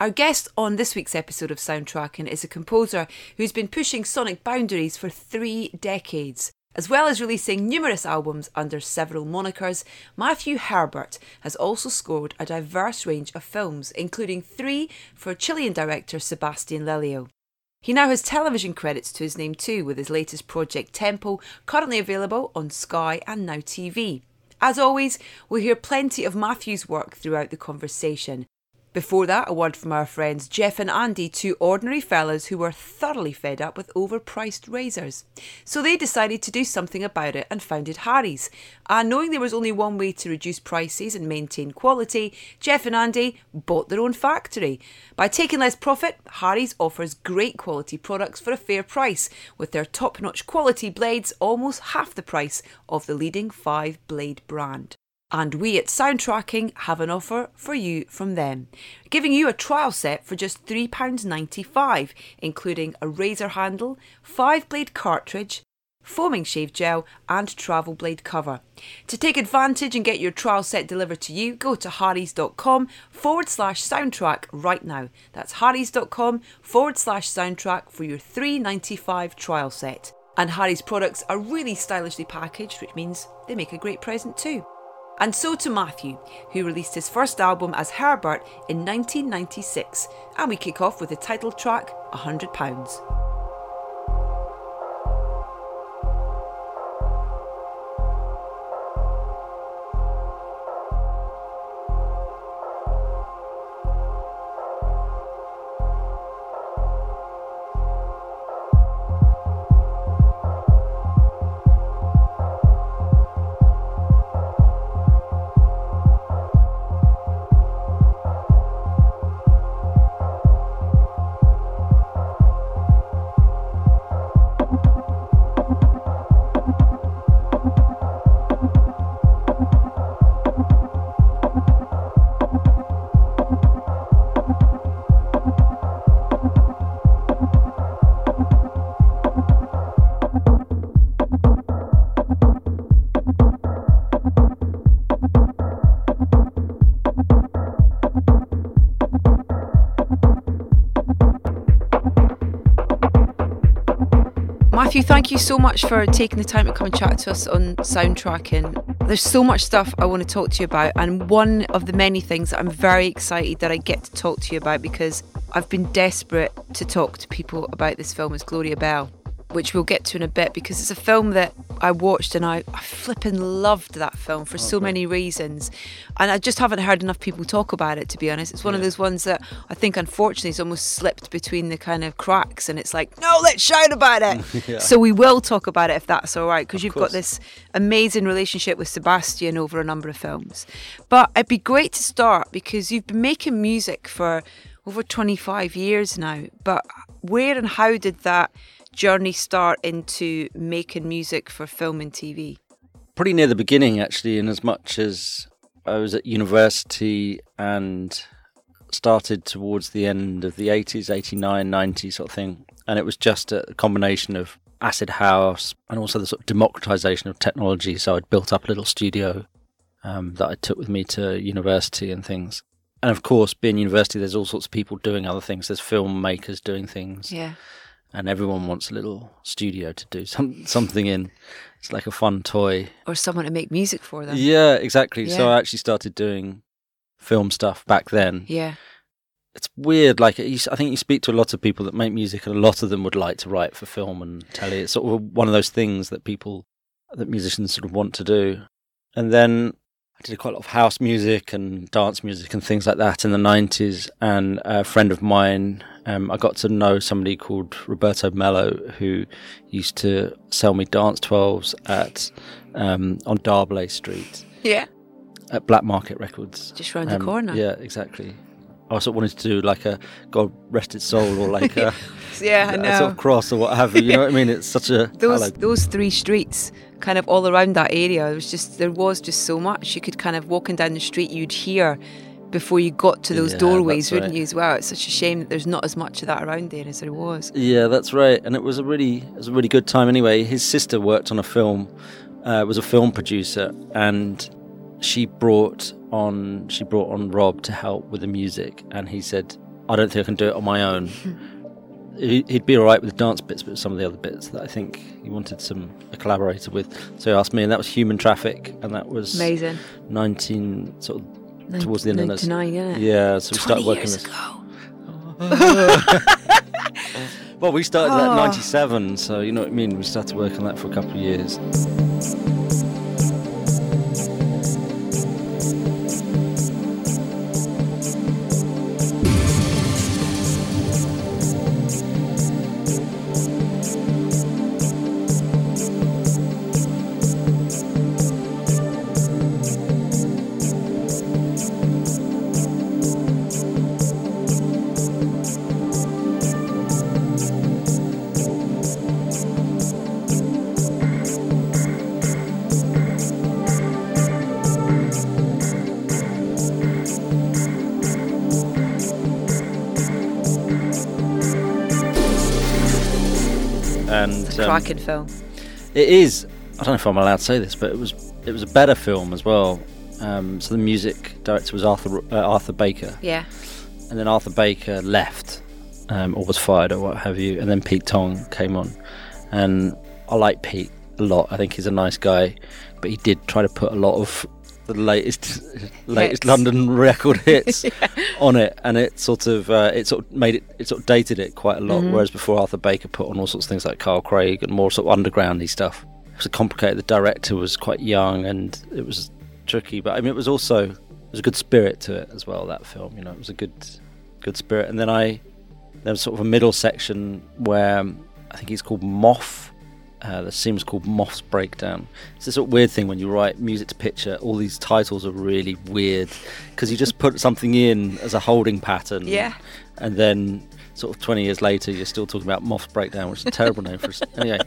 Our guest on this week's episode of Soundtracking is a composer who's been pushing sonic boundaries for three decades. As well as releasing numerous albums under several monikers, Matthew Herbert has also scored a diverse range of films, including three for Chilean director Sebastian Lelio. He now has television credits to his name too, with his latest project Temple, currently available on Sky and Now TV. As always, we'll hear plenty of Matthew's work throughout the conversation, before that, a word from our friends Jeff and Andy, two ordinary fellas who were thoroughly fed up with overpriced razors. So they decided to do something about it and founded Harry's. And knowing there was only one way to reduce prices and maintain quality, Jeff and Andy bought their own factory. By taking less profit, Harry's offers great quality products for a fair price, with their top notch quality blades almost half the price of the leading five blade brand. And we at Soundtracking have an offer for you from them, giving you a trial set for just £3.95, including a razor handle, five blade cartridge, foaming shave gel, and travel blade cover. To take advantage and get your trial set delivered to you, go to harrys.com forward slash soundtrack right now. That's harrys.com forward slash soundtrack for your £3.95 trial set. And Harry's products are really stylishly packaged, which means they make a great present too. And so to Matthew, who released his first album as Herbert in 1996. And we kick off with the title track, £100. Matthew, thank you so much for taking the time to come and chat to us on Soundtracking. There's so much stuff I want to talk to you about, and one of the many things that I'm very excited that I get to talk to you about because I've been desperate to talk to people about this film is Gloria Bell which we'll get to in a bit because it's a film that I watched and I, I flipping loved that film for oh, so many reasons. And I just haven't heard enough people talk about it, to be honest. It's one yeah. of those ones that I think, unfortunately, has almost slipped between the kind of cracks. And it's like, no, let's shout about it. yeah. So we will talk about it if that's all right, because you've course. got this amazing relationship with Sebastian over a number of films. But it'd be great to start because you've been making music for over 25 years now. But where and how did that journey start into making music for film and TV? Pretty near the beginning, actually, in as much as I was at university and started towards the end of the 80s, 89, 90 sort of thing. And it was just a combination of acid house and also the sort of democratization of technology. So I'd built up a little studio um, that I took with me to university and things. And of course, being university, there's all sorts of people doing other things. There's filmmakers doing things. Yeah and everyone wants a little studio to do some something in. It's like a fun toy, or someone to make music for them. Yeah, exactly. Yeah. So I actually started doing film stuff back then. Yeah, it's weird. Like I think you speak to a lot of people that make music, and a lot of them would like to write for film and telly. It's sort of one of those things that people, that musicians sort of want to do. And then I did quite a lot of house music and dance music and things like that in the 90s. And a friend of mine, um, I got to know somebody called Roberto Mello who used to sell me dance 12s at um, on D'Arblay Street. Yeah. At Black Market Records. Just round um, the corner. Yeah, exactly. I also wanted to do like a God rest its soul or like a, yeah, I a sort of cross or what have you. You know what I mean? It's such a those those three streets kind of all around that area it was just there was just so much you could kind of walking down the street you'd hear before you got to those Yeah, doorways wouldn't right. you as well it's such a shame that there's not as much of that around there as there was Yeah, that's right. And it was a really it was a really good time anyway. His sister worked on a film, uh, was a film producer, and she brought on she brought on Rob to help with the music. And he said, "I don't think I can do it on my own." He'd be all right with the dance bits, but some of the other bits that I think he wanted some a collaborator with. So he asked me, and that was Human Traffic, and that was amazing nineteen sort of towards the end of this. 99 it Yeah, so we started working years this. ago Well, we started at Oh. 97, so you know what I mean? We started working on that for a couple of years. Um, cracking film it is. I don't know if I'm allowed to say this, but it was it was a better film as well. Um, so the music director was Arthur uh, Arthur Baker, yeah and then Arthur Baker left um, or was fired or what have you, and then Pete Tong came on, and I like Pete a lot. I think he's a nice guy, but he did try to put a lot of the latest latest Hits. London record hits on it, and it sort of uh, it sort of made it it sort of dated it quite a lot. Mm-hmm. Whereas before Arthur Baker put on all sorts of things like Carl Craig and more sort of undergroundy stuff. It was complicated. The director was quite young, and it was tricky. But I mean, it was also there was a good spirit to it as well. That film, you know, it was a good good spirit. And then I there was sort of a middle section where I think it's called Moth. Uh, the seems called Moth's Breakdown. It's this sort of weird thing when you write music to picture. All these titles are really weird because you just put something in as a holding pattern. Yeah. And then sort of 20 years later, you're still talking about Moth's Breakdown, which is a terrible name for a, anyway.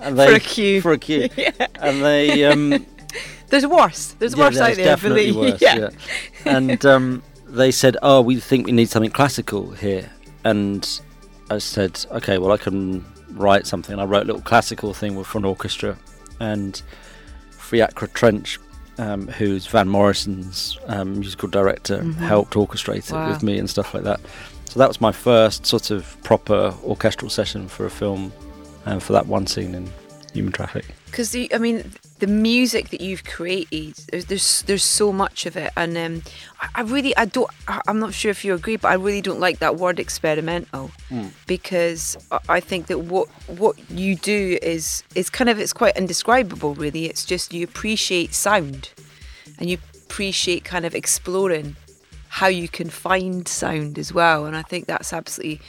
And For a cue. For a cue. yeah. And they um, there's worse there's yeah, worse out there definitely believe worse, yeah. yeah. And um, they said, "Oh, we think we need something classical here." And I said, "Okay, well, I can write something." And I wrote a little classical thing for an orchestra, and Fiachra Trench, um, who's Van Morrison's um, musical director, helped orchestrate it Mm-hmm. Wow. with me and stuff like that. So that was my first sort of proper orchestral session for a film, and for that one scene in Human Traffic. because I mean the music that you've created there's there's, there's so much of it. And um, I, I really I don't I'm not sure if you agree but I really don't like that word experimental because I- I think that what what you do is is kind of it's quite indescribable really. It's just you appreciate sound and you appreciate kind of exploring how you can find sound as well. And I think that's absolutely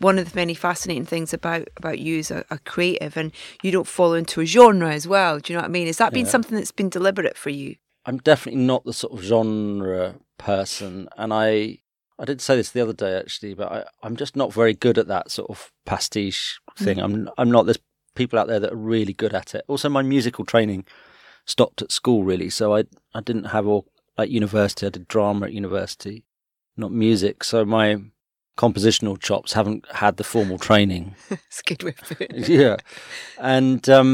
one of the many fascinating things about about you as a, a creative and you don't fall into a genre as well do you know what I mean has that been Yeah. something that's been deliberate for you I'm definitely not the sort of genre person, and I I did say this the other day actually, but I, I'm just not very good at that sort of pastiche thing. Mm. I'm I'm not. There's people out there that are really good at it. Also, my musical training stopped at school really, so I I didn't have all like university. I did drama at university, not music. So my compositional chops haven't had the formal training. It's good way it yeah. And um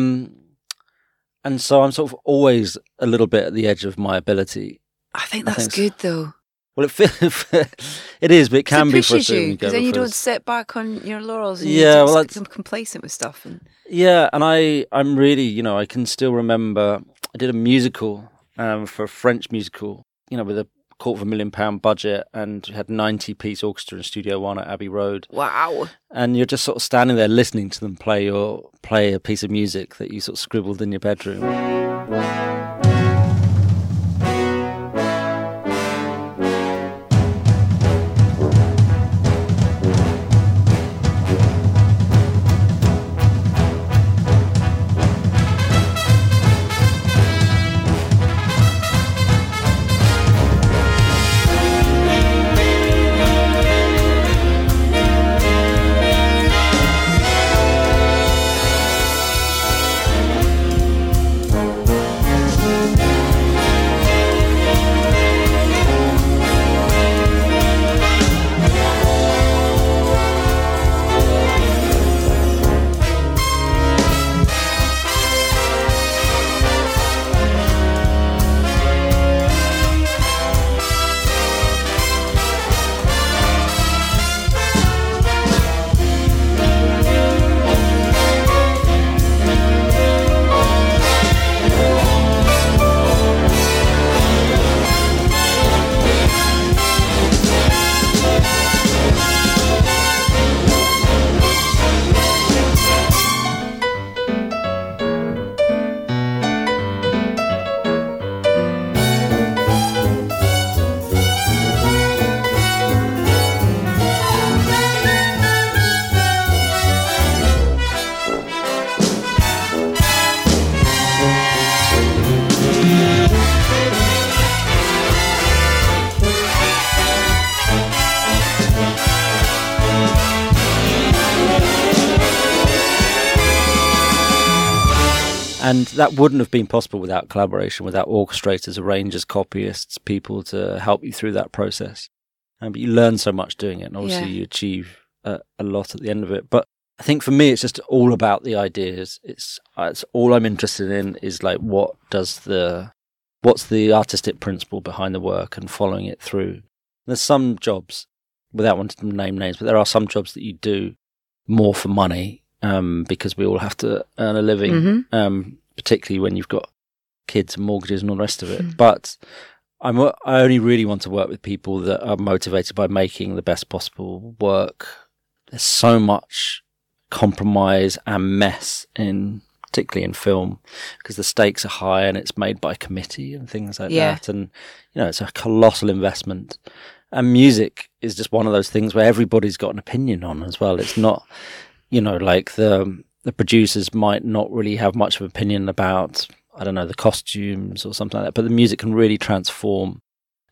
and so i'm sort of always a little bit at the edge of my ability. I think I that's think good though. Well it it is but it can it be pushes frustrating because then you don't sit back on your laurels and Yeah, you well, just that's- become complacent with stuff and yeah and i i'm really you know i can still remember i did a musical um for a french musical you know with a quarter of a million pound budget and had 90 piece orchestra in studio one at abbey road. Wow. And you're just sort of standing there listening to them play your play a piece of music that you sort of scribbled in your bedroom And that wouldn't have been possible without collaboration, without orchestrators, arrangers, copyists, people to help you through that process. And but you learn so much doing it, and obviously Yeah. you achieve a, a lot at the end of it. But I think for me, it's just all about the ideas. It's it's all I'm interested in is like what does the what's the artistic principle behind the work and following it through. There's some jobs, without wanting to name names, but there are some jobs that you do more for money um, because we all have to earn a living, Mhm. um, particularly when you've got kids and mortgages and all the rest of it. Mm. But I'm I only really want to work with people that are motivated by making the best possible work. There's so much compromise and mess in particularly in film because the stakes are high and it's made by committee and things like Yeah. that and you know it's a colossal investment and music is just one of those things where everybody's got an opinion on as well it's not you know like the the producers might not really have much of an opinion about i don't know the costumes or something like that but the music can really transform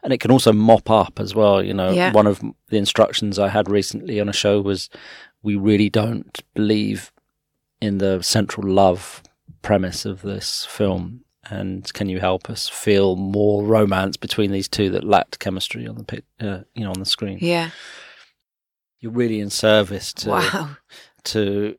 and it can also mop up as well you know Yeah. one of the instructions i had recently on a show was we really don't believe in the central love premise of this film and can you help us feel more romance between these two that lacked chemistry on the pic, uh, you know on the screen Yeah. you're really in service to Wow. To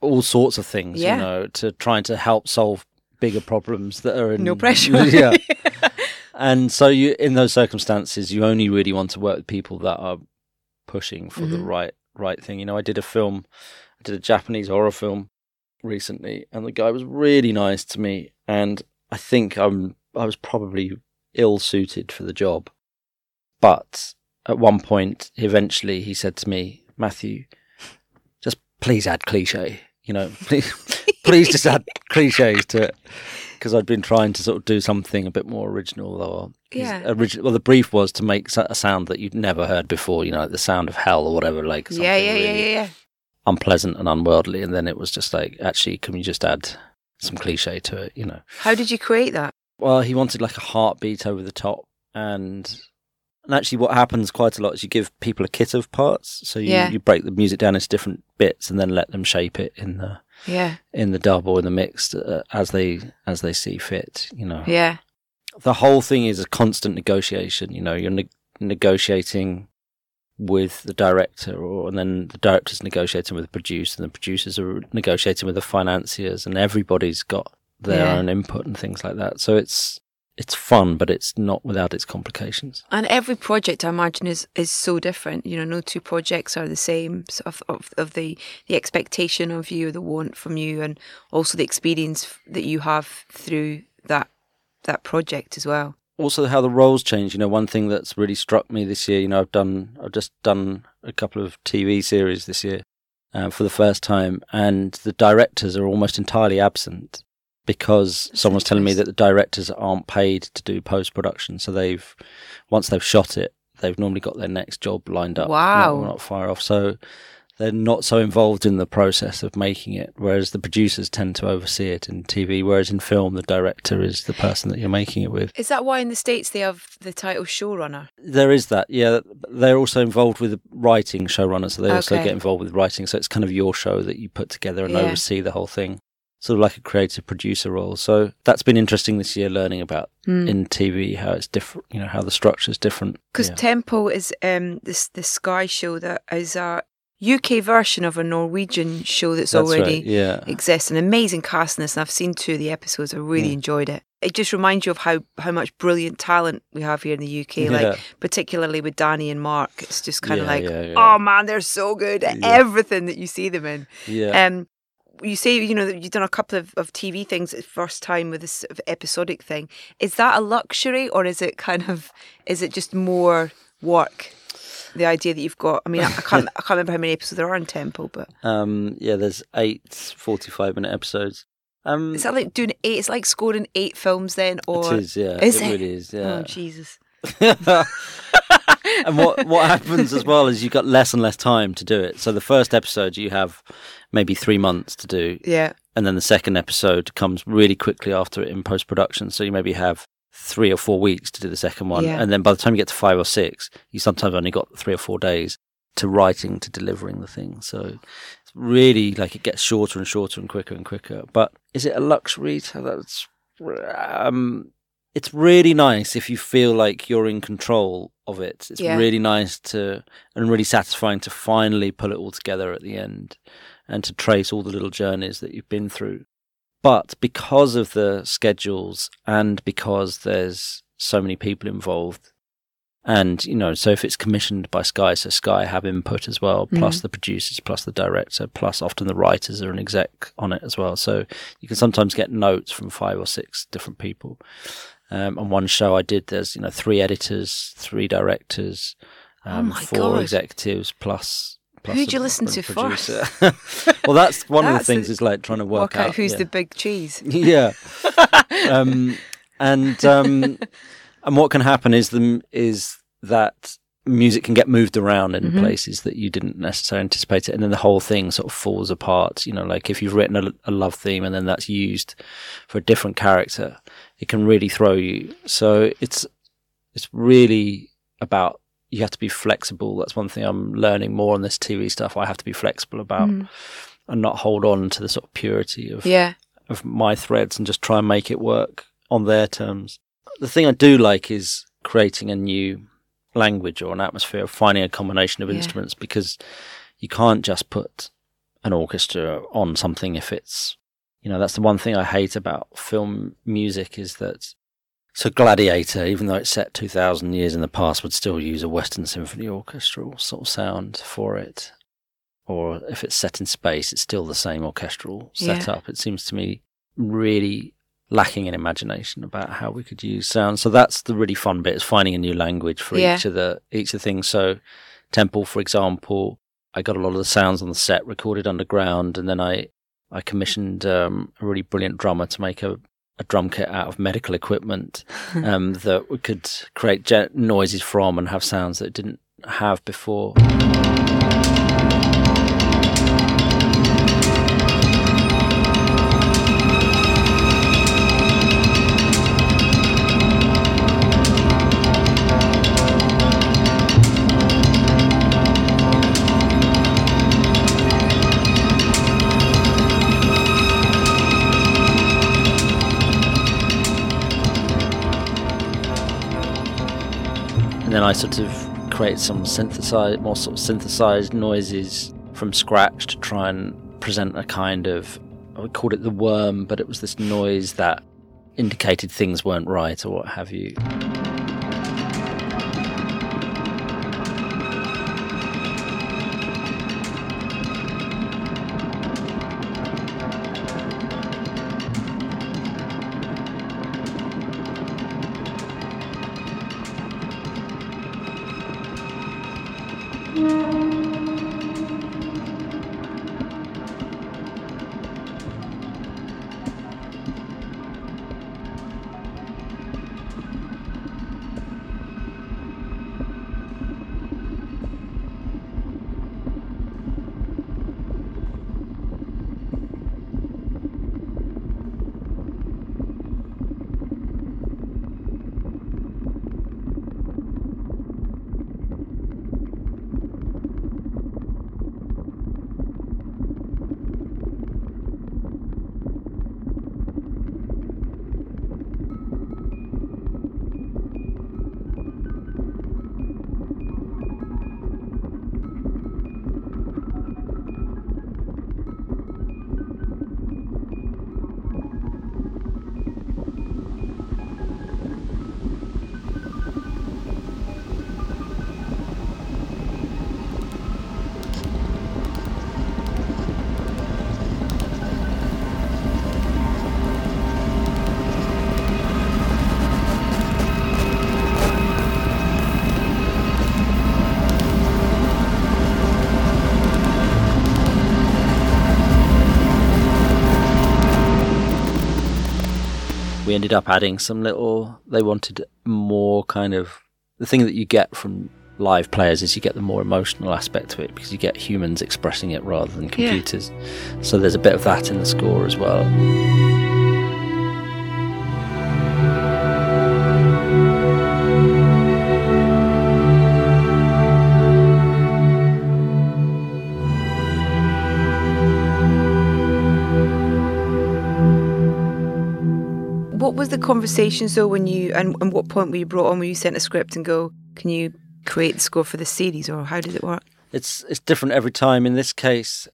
all sorts of things Yeah. you know to trying to help solve bigger problems that are in No pressure. yeah and so you in those circumstances you only really want to work with people that are pushing for the Mhm. right right thing you know i did a film i did a japanese horror film recently and the guy was really nice to me and i think i'm i was probably ill suited for the job but at one point eventually he said to me matthew please add cliche you know please please just add cliches to it because I'd been trying to sort of do something a bit more original or uh, Yeah. original. Well, the brief was to make a sound that you'd never heard before, you know, like the sound of hell or whatever, like something Yeah, yeah, yeah, yeah, yeah. unpleasant and unworldly. And then it was just like, actually, can we just add some cliche to it, you know? How did you create that? Well, he wanted like a heartbeat over the top, and and actually, what happens quite a lot is you give people a kit of parts, so you, Yeah. you break the music down into different bits, and then let them shape it in the Yeah. in the dub or in the mix uh, as they as they see fit. You know, Yeah. the whole thing is a constant negotiation. You know, you're ne- negotiating with the director, or and then the director's negotiating with the producer, and the producers are negotiating with the financiers, and everybody's got their Yeah. own input and things like that. So it's it's fun, but it's not without its complications. And every project, I imagine, is is so different. You know, no two projects are the same. So of, of of the the expectation of you, the want from you, and also the experience that you have through that that project as well. also how the roles change. You know, one thing that's really struck me this year. You know, I've done, I've just done a couple of TV series this year uh, for the first time, and the directors are almost entirely absent because someone's telling me that the directors aren't paid to do post production. So they've once they've shot it, they've normally got their next job lined up. Wow. not, not far off. So. They're not so involved in the process of making it, whereas the producers tend to oversee it in TV. Whereas in film, the director is the person that you're making it with. Is that why in the states they have the title showrunner? There is that, yeah. They're also involved with writing showrunners, so they also get involved with writing. So it's kind of your show that you put together and Yeah. oversee the whole thing, sort of like a creative producer role. So that's been interesting this year, learning about Hmm. in TV how it's different. You know how the structure is different. Because Yeah. Temple is um this the Sky show that is a UK version of a Norwegian show that's, That's already right, yeah. exists. An amazing cast in this, and I've seen two of the episodes. I really Mm. enjoyed it. It just reminds you of how how much brilliant talent we have here in the UK. Yeah. Like particularly with Danny and Mark, it's just kind of like, oh man, they're so good at everything that you see them in. Yeah. Um, you say you know that you've done a couple of, of TV things first time with this sort of episodic thing. Is that a luxury or is it kind of is it just more work? The idea that you've got. I mean, I, can't I can't remember how many episodes there are in Temple, but Um, yeah, there's eight 45 minute episodes. Um, is that like doing eight? It's like scoring eight films then, or it is, yeah. Is it, it? really is, oh yeah. Jesus. and what what happens as well is you've got less and less time to do it. So the first episode you have maybe three months to do, Yeah, and then the second episode comes really quickly after it in post production. So you maybe have three or four weeks to do the second one, Yeah. and then by the time you get to five or six, you sometimes only got three or four days to writing to delivering the thing. So it's really like it gets shorter and shorter and quicker and quicker. But is it a luxury? That's um, it's really nice if you feel like you're in control of it. It's Yeah. really nice to and really satisfying to finally pull it all together at the end and to trace all the little journeys that you've been through. But because of the schedules and because there's so many people involved, and you know, so if it's commissioned by Sky, so Sky have input as well, mm-hmm. plus the producers, plus the director, plus often the writers are an exec on it as well. So you can sometimes get notes from five or six different people. Um, on one show I did, there's you know three editors, three directors, um, my four God. executives, plus. plus Who'd a- you listen a to producer. well, that's one of the things the- is like trying to work, Work out who's yeah. the big cheese. yeah. um, and um, and what can happen is the is that music can get moved around in Mhm. places that you didn't necessarily anticipate it, and then the whole thing sort of falls apart. You know, like if you've written a, a love theme and then that's used for a different character, it can really throw you. So it's it's really about you have to be flexible. That's one thing I'm learning more on this TV stuff. I have to be flexible about Mhm. and not hold on to the sort of purity of Yeah. of my threads and just try and make it work on their terms. The thing I do like is creating a new language or an atmosphere, finding a combination of Yeah. instruments because you can't just put an orchestra on something if it's, you know, that's the one thing I hate about film music is that. So Gladiator, even though it's set 2,000 years in the past, would still use a Western Symphony orchestral sort of sound for it. Or if it's set in space, it's still the same orchestral Yeah. setup. It seems to me really lacking in imagination about how we could use sound. So that's the really fun bit is finding a new language for Yeah. each of the each of the things. So Temple, for example, I got a lot of the sounds on the set recorded underground, and then I I commissioned um, a really brilliant drummer to make a, a drum kit out of medical equipment um, that we could create ge- noises from and have sounds that it didn't have before. Then I sort of create some synthesized, more sort of synthesized noises from scratch to try and present a kind of, I called it the worm, but it was this noise that indicated things weren't right or what have you. We ended up adding some little they wanted more kind of the thing that you get from live players is you get the more emotional aspect to it because you get humans expressing it rather than Yeah. computers so there's a bit of that in the score as well was though when you and, and what point were you brought on where you sent a script and go, can you create the score for the series or how did it work? It's it's different every time. In this case,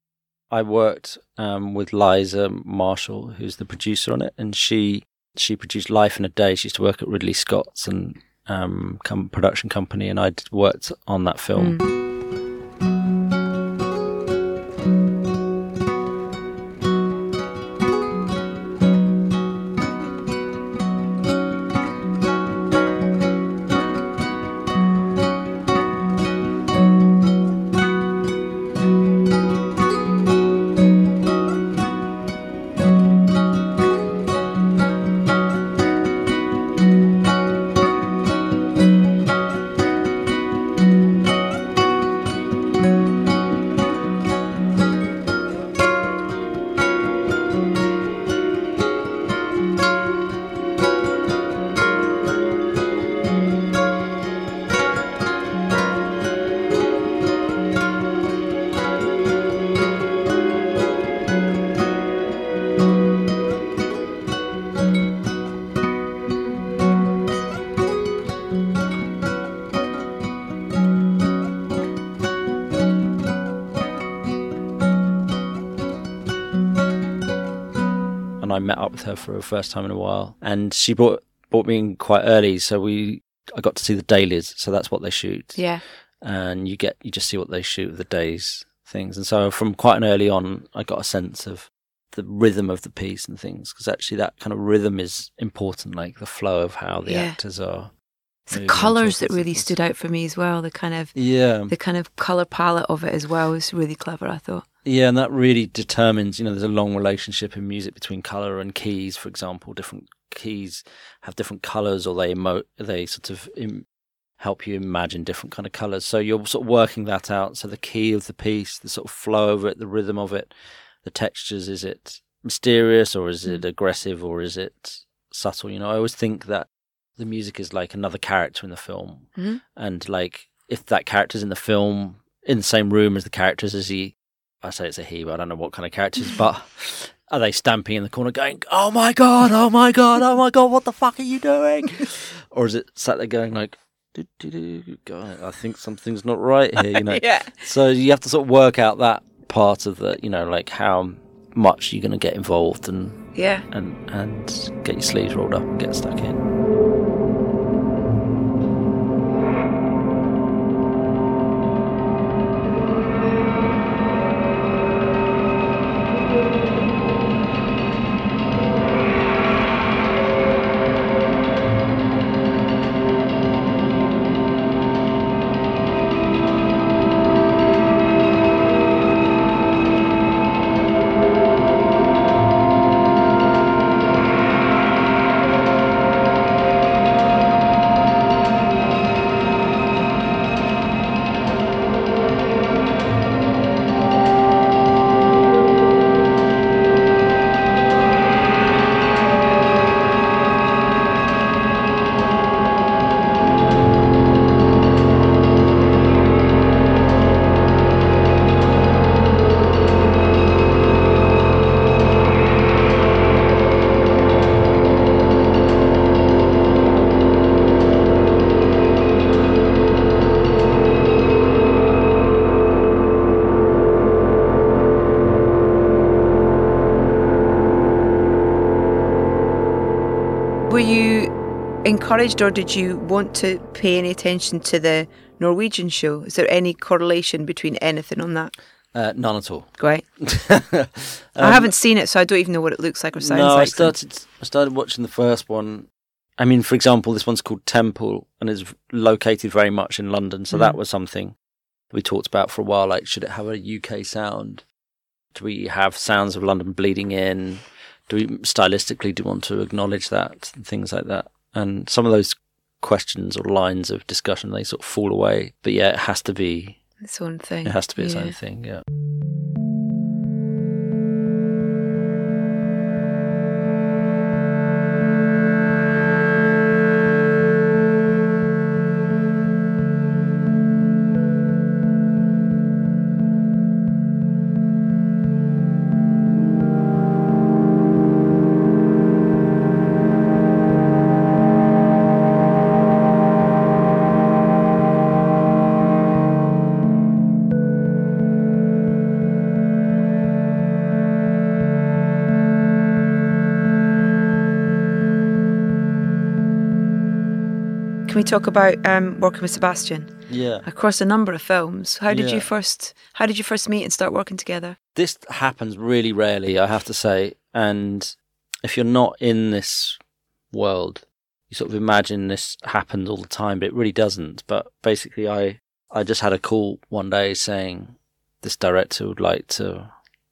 I worked um, with Liza Marshall, who's the producer on it, and she she produced Life in a Day. She used to work at Ridley Scott's and um, com- production company, and I worked on that film. Mm. Met up with her for a first time in a while, and she brought brought me in quite early, so we I got to see the dailies. So that's what they shoot. Yeah, and you get you just see what they shoot the days things, and so from quite an early on, I got a sense of the rhythm of the piece and things because actually that kind of rhythm is important, like the flow of how the yeah. actors are. It's the colours that really stood out for me as well. The kind of yeah, the kind of colour palette of it as well was really clever. I thought. Yeah, and that really determines, you know, there's a long relationship in music between color and keys, for example. Different keys have different colors or they emote, they sort of Im- help you imagine different kind of colors. So you're sort of working that out. So the key of the piece, the sort of flow of it, the rhythm of it, the textures, is it mysterious or is it mm. aggressive or is it subtle? You know, I always think that the music is like another character in the film. Mm-hmm. And like if that character's in the film in the same room as the characters, is he I say it's a he, but I don't know what kind of characters, but are they stamping in the corner going, oh my God, oh my God, oh my God, what the fuck are you doing? or is it sat there going like, God, I think something's not right here, you know? yeah. So you have to sort of work out that part of the, you know, like how much you're going to get involved and yeah, and and get your sleeves rolled up and get stuck in. Encouraged, or did you want to pay any attention to the Norwegian show? Is there any correlation between anything on that? Uh, none at all. Great. um, I haven't seen it, so I don't even know what it looks like or sounds no, like. I started. I started watching the first one. I mean, for example, this one's called Temple and is located very much in London, so mm. that was something we talked about for a while. Like, should it have a UK sound? Do we have sounds of London bleeding in? Do we stylistically do we want to acknowledge that and things like that? And some of those questions or lines of discussion they sort of fall away. But yeah, it has to be its own thing. It has to be its yeah. own thing. Yeah. Talk about um, working with Sebastian Yeah. across a number of films? How did you first? How did you first meet and start working together? This happens really rarely, I have to say. And if you're not in this world, you sort of imagine this happens all the time, but it really doesn't. But basically, I I just had a call one day saying this director would like to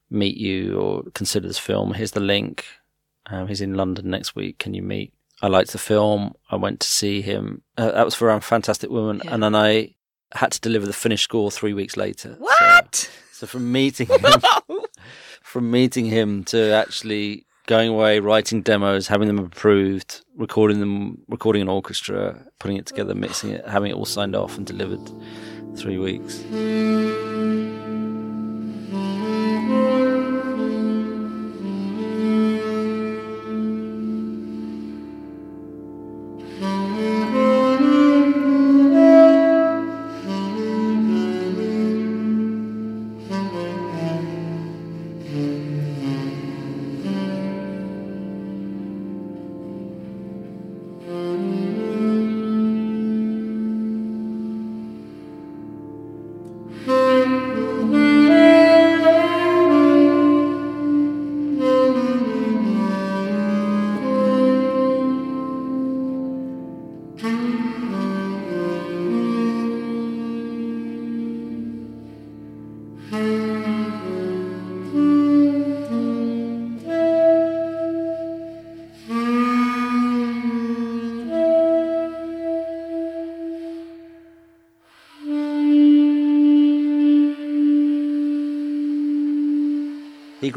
meet you or consider this film. Here's the link. Um, he's in London next week. Can you meet? I liked the film. I went to see him. Uh, that was for um, Fantastic Woman, Yeah. and then I had to deliver the finished score three weeks later. So- What? so from meeting him, from meeting him to actually going away, writing demos, having them approved, recording them, recording an orchestra, putting it together, mixing it, having it all signed off and delivered, three weeks.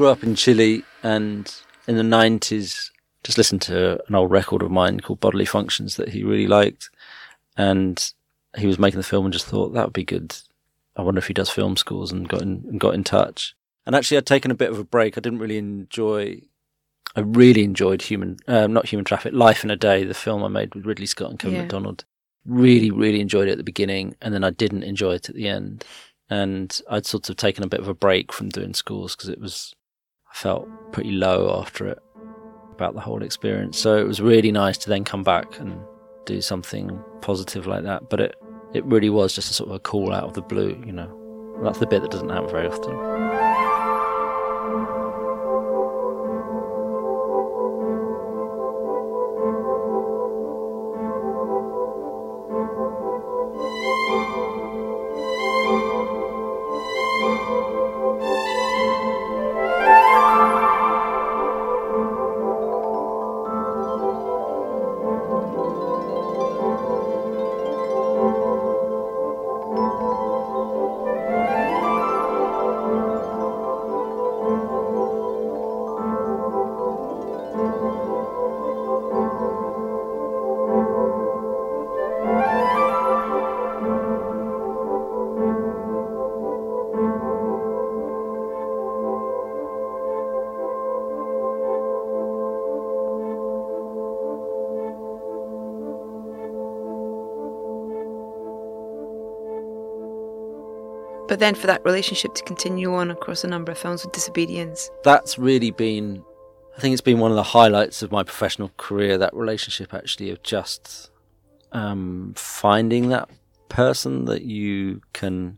Grew up in Chile and in the 90s just listened to an old record of mine called Bodily Functions that he really liked. And he was making the film and just thought that would be good. I wonder if he does film schools and got in, and got in touch. And actually, I'd taken a bit of a break. I didn't really enjoy. I really enjoyed Human, uh, not Human Traffic, Life in a Day, the film I made with Ridley Scott and Kevin Yeah. Macdonald. Really, really enjoyed it at the beginning, and then I didn't enjoy it at the end. And I'd sort of taken a bit of a break from doing schools because it was, I felt pretty low after it about the whole experience. So it was really nice to then come back and do something positive like that. But it, it really was just a sort of a call out of the blue, you know. That's the bit that doesn't happen very often. Then for that relationship to continue on across a number of films with Disobedience. That's really been, I think it's been one of the highlights of my professional career, that relationship actually of just um, finding that person that you can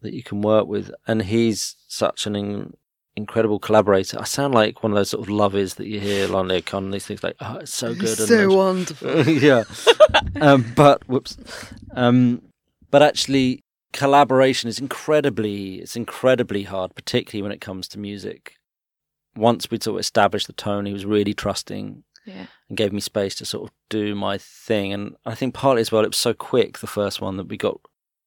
that you can work with and he's such an in, incredible collaborator i sound like one of those sort of lovers that you hear on the con these things like oh it's so good and so wonderful. yeah. um, but whoops. Um, but actually, collaboration is incredibly it's incredibly hard, particularly when it comes to music. Once we'd sort of established the tone, he was really trusting Yeah. and gave me space to sort of do my thing. And I think partly as well, it was so quick the first one that we got.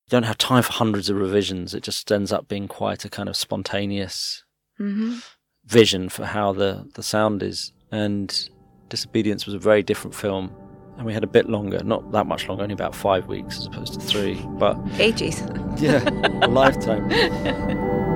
You don't have time for hundreds of revisions. It just ends up being quite a kind of spontaneous hmm vision for how the, the sound is. And Disobedience was a very different film. And we had a bit longer, not that much longer, only about five weeks as opposed to three. But Ages. yeah, a lifetime.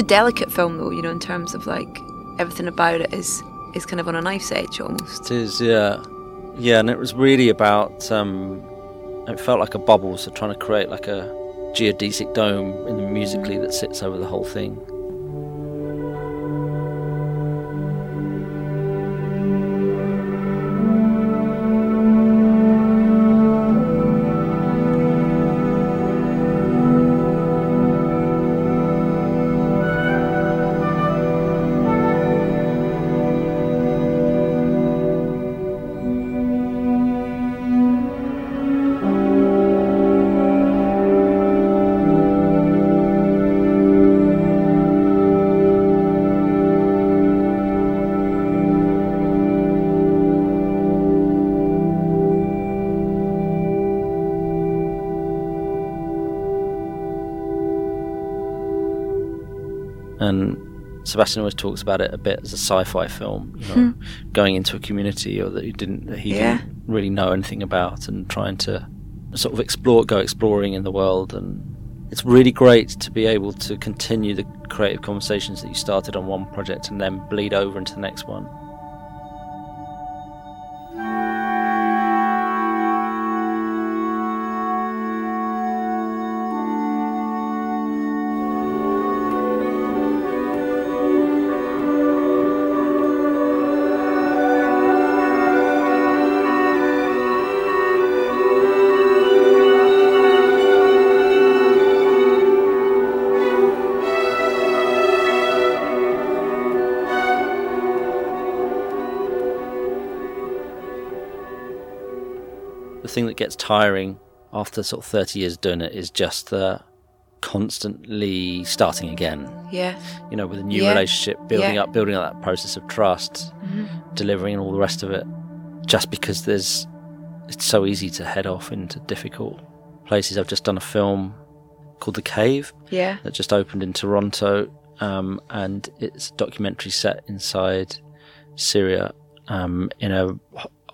a delicate film, though. You know, in terms of like everything about it is is kind of on a knife's edge almost. It is, yeah, yeah, and it was really about. Um, it felt like a bubble, so trying to create like a geodesic dome in the musically that sits over the whole thing. Sebastian always talks about it a bit as a sci-fi film, you know, hmm. going into a community or that he didn't that he Yeah. didn't really know anything about, and trying to sort of explore, go exploring in the world, and it's really great to be able to continue the creative conversations that you started on one project and then bleed over into the next one. Gets tiring after sort of 30 years doing it is just the constantly starting again Yeah. you know with a new Yeah. relationship building Yeah. up building up that process of trust delivering and all the rest of it just because there's it's so easy to head off into difficult places i've just done a film called the cave Yeah. that just opened in Toronto, um, and it's a documentary set inside Syria um, in a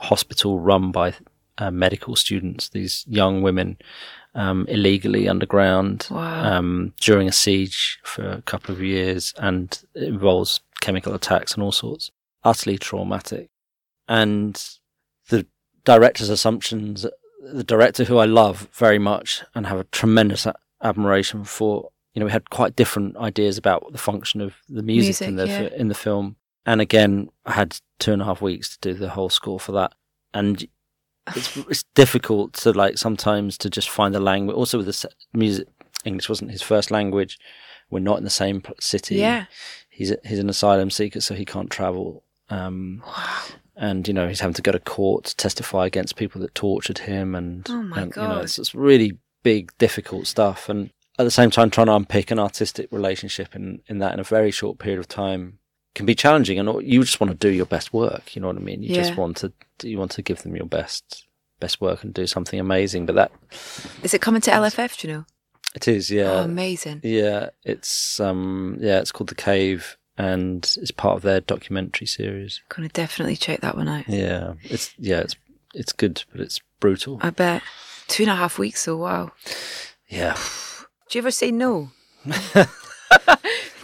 hospital run by uh, medical students. These young women um, illegally underground Wow. um, during a siege for a couple of years, and it involves chemical attacks and all sorts. Utterly traumatic, and the director's assumptions. The director, who I love very much and have a tremendous a- admiration for, you know, we had quite different ideas about the function of the music, in the Music, fi- in the film. And again, I had two and a half weeks to do the whole score for that, and it's it's difficult to like sometimes to just find the language. Also, with the music, English wasn't his first language. We're not in the same city. Yeah. he's a, he's an asylum seeker, so he can't travel. Um, and you know he's having to go to court to testify against people that tortured him, and, Oh my and you know God. it's, it's really big, difficult stuff. And at the same time, trying to unpick an artistic relationship in in that in a very short period of time can be challenging. And you just want to do your best work. You know what I mean? You Yeah. just want to you want to give them your best best work and do something amazing. But that Is it coming to LFF? Do you know? it is, yeah. Oh, amazing. Yeah, it's um yeah, it's called The Cave and it's part of their documentary series. Gonna definitely check that one out. Yeah. It's yeah, it's it's good, but it's brutal. I bet. Two and a half weeks. So wow. Yeah. Do you ever say no?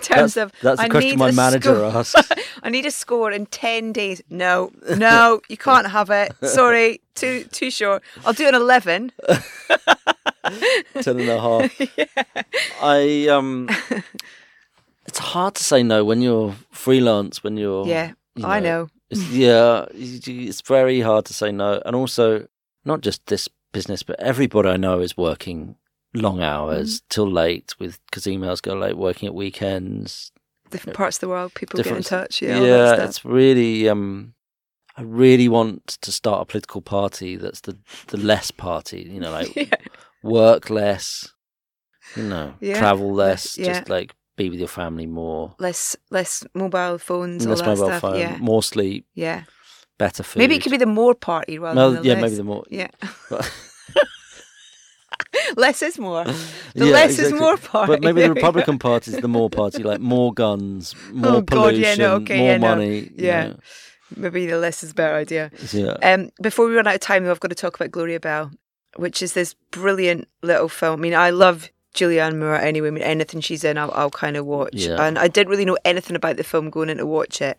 terms That's, of that's question need my a manager asks. I need a score in ten days. No, no, you can't have it. Sorry, too too short. I'll do an eleven. Ten and a half. yeah. I um it's hard to say no when you're freelance, when you're Yeah, you I know. It's, yeah, it's very hard to say no. And also, not just this business, but everybody I know is working long hours Mm-hmm. till late with because emails go late, working at weekends. Different parts of the world, people get in touch. Yeah, yeah, it's really. Um, I really want to start a political party that's the the less party. You know, like Yeah. work less. You know, Yeah, travel less. yeah. Just like be with your family more. less less mobile phones, Less all that mobile stuff. phone, Yeah, more sleep, yeah. better food. Maybe it could be the more party rather Well, than the yeah, less. maybe the more. Yeah, less is more. The Yeah, less is more party. But maybe the. Republican Party is the more party, like more guns, more Oh, God, yeah, pollution, no, okay, more yeah, no. money. you Yeah. know. Maybe the less is a better idea. yeah. Um, before we run out of time, though, I've got to talk about Gloria Bell, which is this brilliant little film. I mean, I love Julianne Moore anyway. I mean, anything she's in, I'll, I'll kind of watch. Yeah. And I didn't really know anything about the film going in to watch it.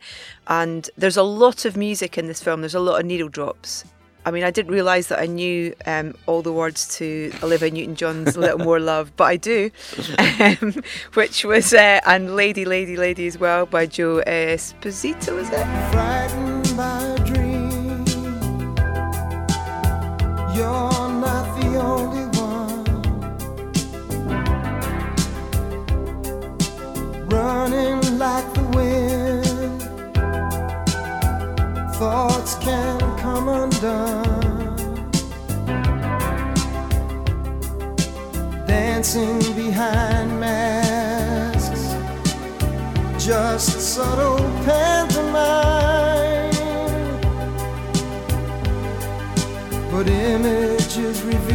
And there's a lot of music in this film. There's a lot of needle drops. I mean, I didn't realise that I knew um, all the words to Olivia Newton-John's "A Little More Love," but I do, um, which was uh, and "Lady, Lady, Lady" as well by Joe Esposito, is it? frightened by a dream. You're not the only one running like the wind. Thoughts can Dancing behind masks just subtle pantomime. But images reveal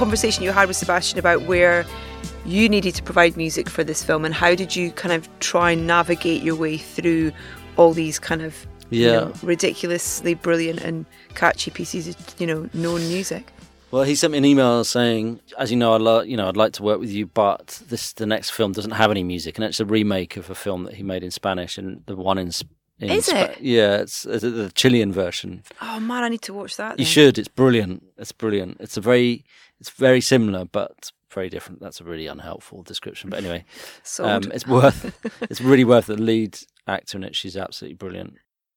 conversation you had with Sebastian about where you needed to provide music for this film, and how did you kind of try and navigate your way through all these kind of you know, ridiculously brilliant and catchy pieces of you know known music? Well, he sent me an email saying, "As you know, I'd lo- you know I'd like to work with you, but this the next film doesn't have any music, and it's a remake of a film that he made in Spanish, and the one in, in Is Spa- it? Yeah, it's, it's the Chilean version. Oh man, I need to watch that. You should. It's brilliant. It's brilliant. It's a very it's very similar, but very different. That's a really unhelpful description, but anyway, um, it's worth. it's really worth the lead actor in it. She's absolutely brilliant.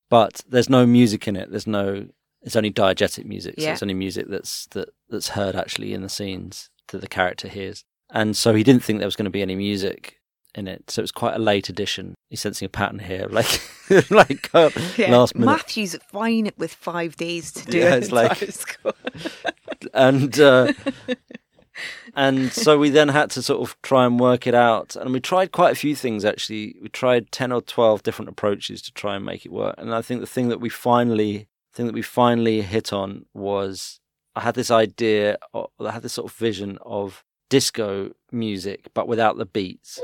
But there's no music in it. There's no. It's only diegetic music. So Yeah. it's only music that's that that's heard actually in the scenes that the character hears. And so he didn't think there was going to be any music in it. So it was quite a late addition. He's sensing a pattern here, like like uh, Yeah. last minute. Matthew's fine with five days to do Yeah, it. it's like- and uh, and so we then had to sort of try and work it out and we tried quite a few things actually we tried 10 or 12 different approaches to try and make it work and i think the thing that we finally thing that we finally hit on was i had this idea or i had this sort of vision of disco music but without the beats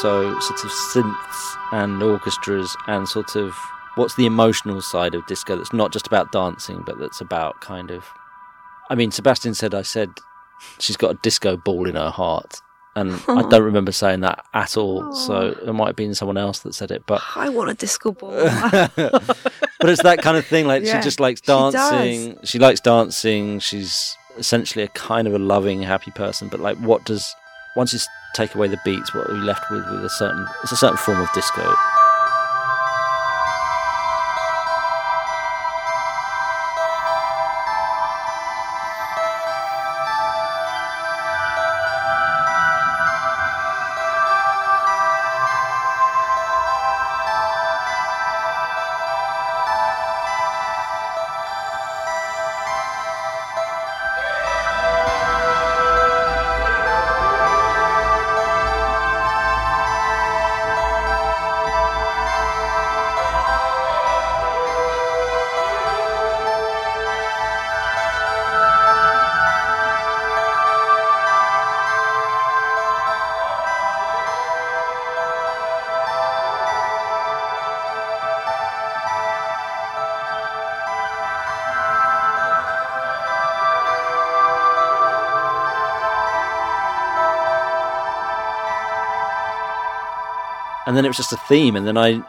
so sort of synths and orchestras and sort of what's the emotional side of disco that's not just about dancing but that's about kind of i mean sebastian said i said she's got a disco ball in her heart and i don't remember saying that at all. So it might have been someone else that said it but I want a disco ball. but it's that kind of thing like Yeah, she just likes dancing. She, likes dancing. She's essentially a kind of a loving happy person. But like what does once you take away the beats what are you left with with a certain it's a certain form of disco and then it was just a theme. And then I,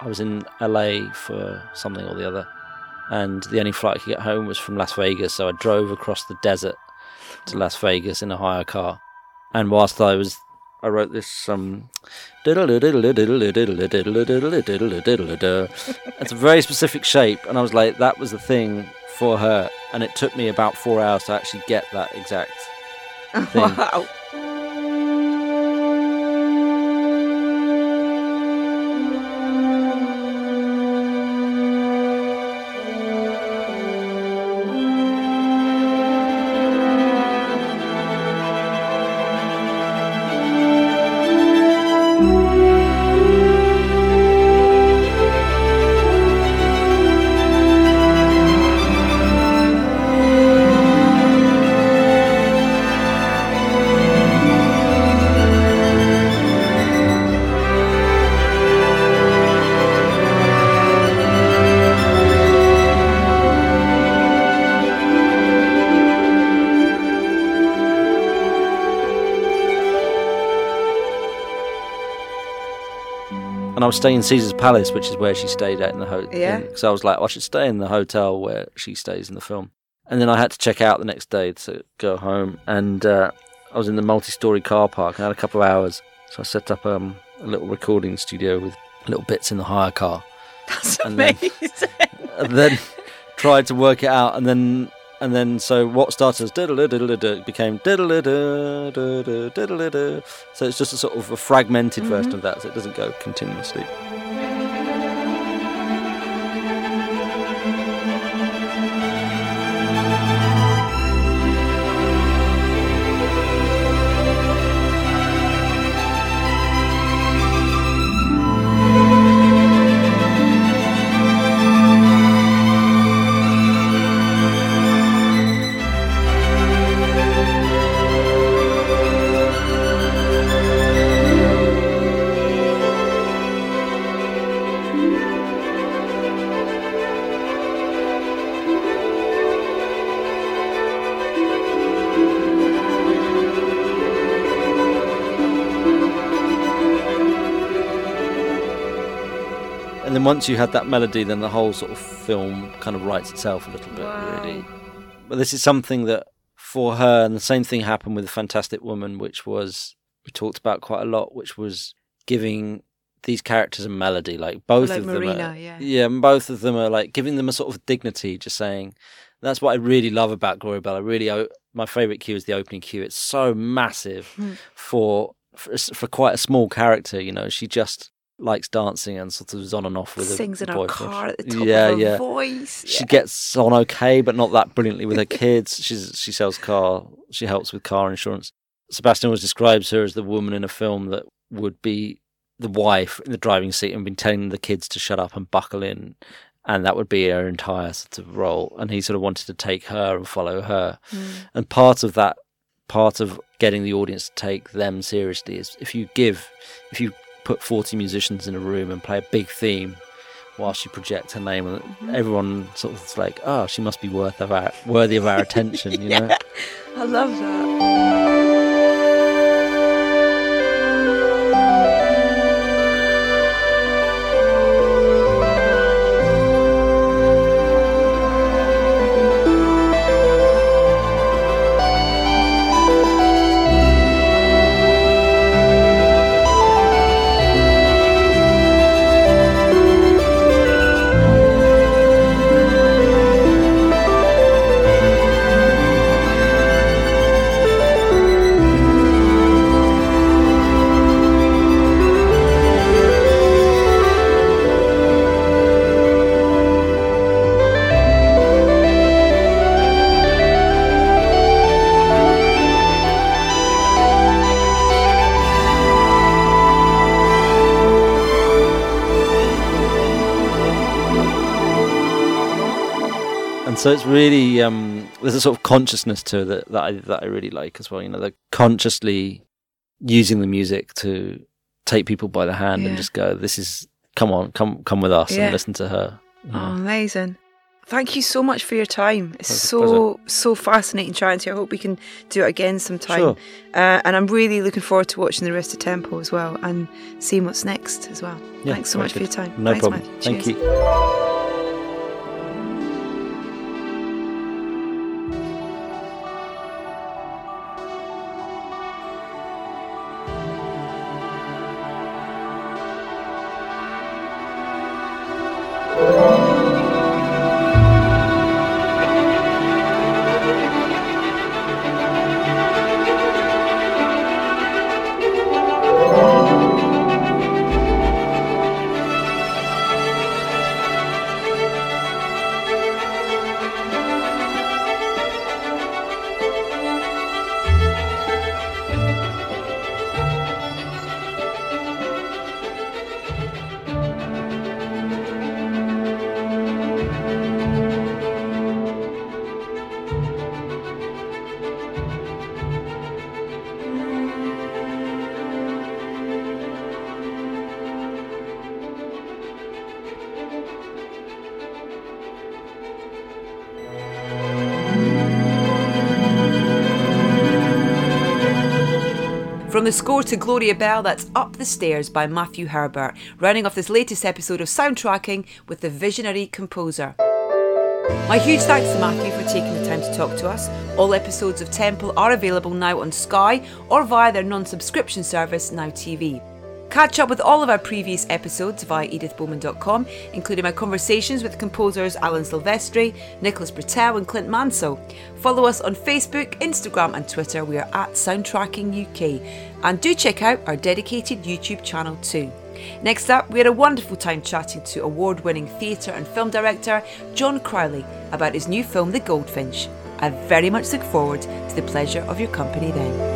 I was in LA for something or the other, and the only flight I could get home was from Las Vegas. So I drove across the desert to Las Vegas in a hire car, and whilst I was, I wrote this um. It's a very specific shape, and I was like, that was the thing for her, and it took me about four hours to actually get that exact thing. Wow. I was staying in Caesar's Palace, which is where she stayed at in the hotel. Yeah. So I was like, I should stay in the hotel where she stays in the film. And then I had to check out the next day to go home. And uh, I was in the multi-story car park. and I had a couple of hours, so I set up um, a little recording studio with little bits in the hire car. That's And then- amazing. and then tried to work it out, and then and then so what started as became. So it's just a sort of a fragmented mm-hmm. version of that, so it doesn't go continuously. Once you had that melody, then the whole sort of film kind of writes itself a little bit, really. But this is something that for her, and the same thing happened with the Fantastic Woman, which was we talked about quite a lot, which was giving these characters a melody. Like both Like of them, are, yeah. yeah, both of them are like giving them a sort of dignity. Just saying, that's what I really love about Gloria Bell. I really, my favorite cue is the opening cue. It's so massive Hmm. for, for for quite a small character. You know, she just likes dancing and sort of is on and off with Sings in her car at the top yeah, of her yeah. voice. She Yeah. gets on okay, but not that brilliantly with her kids. She's she sells car. She helps with car insurance. Sebastian always describes her as the woman in a film that would be the wife in the driving seat and been telling the kids to shut up and buckle in, and that would be her entire sort of role. And he sort of wanted to take her and follow her. Hmm. And part of that, part of getting the audience to take them seriously is if you give, if you put 40 musicians in a room and play a big theme while she projects her name, and mm-hmm. everyone sort of like, oh, she must be worth of our, worthy of our attention, you know? I love that. So it's really um, there's a sort of consciousness to it that that I, that I really like as well. You know, the consciously using the music to take people by the hand Yeah. and just go, "This is come on, come come with us Yeah. and listen to her." you Oh, amazing. Thank you so much for your time. It's Pleasure, so so fascinating chatting to you. I hope we can do it again sometime. Sure. Uh, and I'm really looking forward to watching the rest of Temple as well and seeing what's next as well. Yeah, Thanks so much for your time. No Thanks, problem. Thank you. The score to Gloria Bell, that's Up the Stairs by Matthew Herbert, rounding off this latest episode of Soundtracking with the visionary composer. My huge thanks to Matthew for taking the time to talk to us. All episodes of Temple are available now on Sky or via their non subscription service, Now TV. Catch up with all of our previous episodes via edithbowman.com, including my conversations with composers Alan Silvestri, Nicholas Britell, and Clint Mansell. Follow us on Facebook, Instagram, and Twitter. We are at Soundtracking UK. And do check out our dedicated YouTube channel too. Next up, we had a wonderful time chatting to award winning theatre and film director John Crowley about his new film, The Goldfinch. I very much look forward to the pleasure of your company then.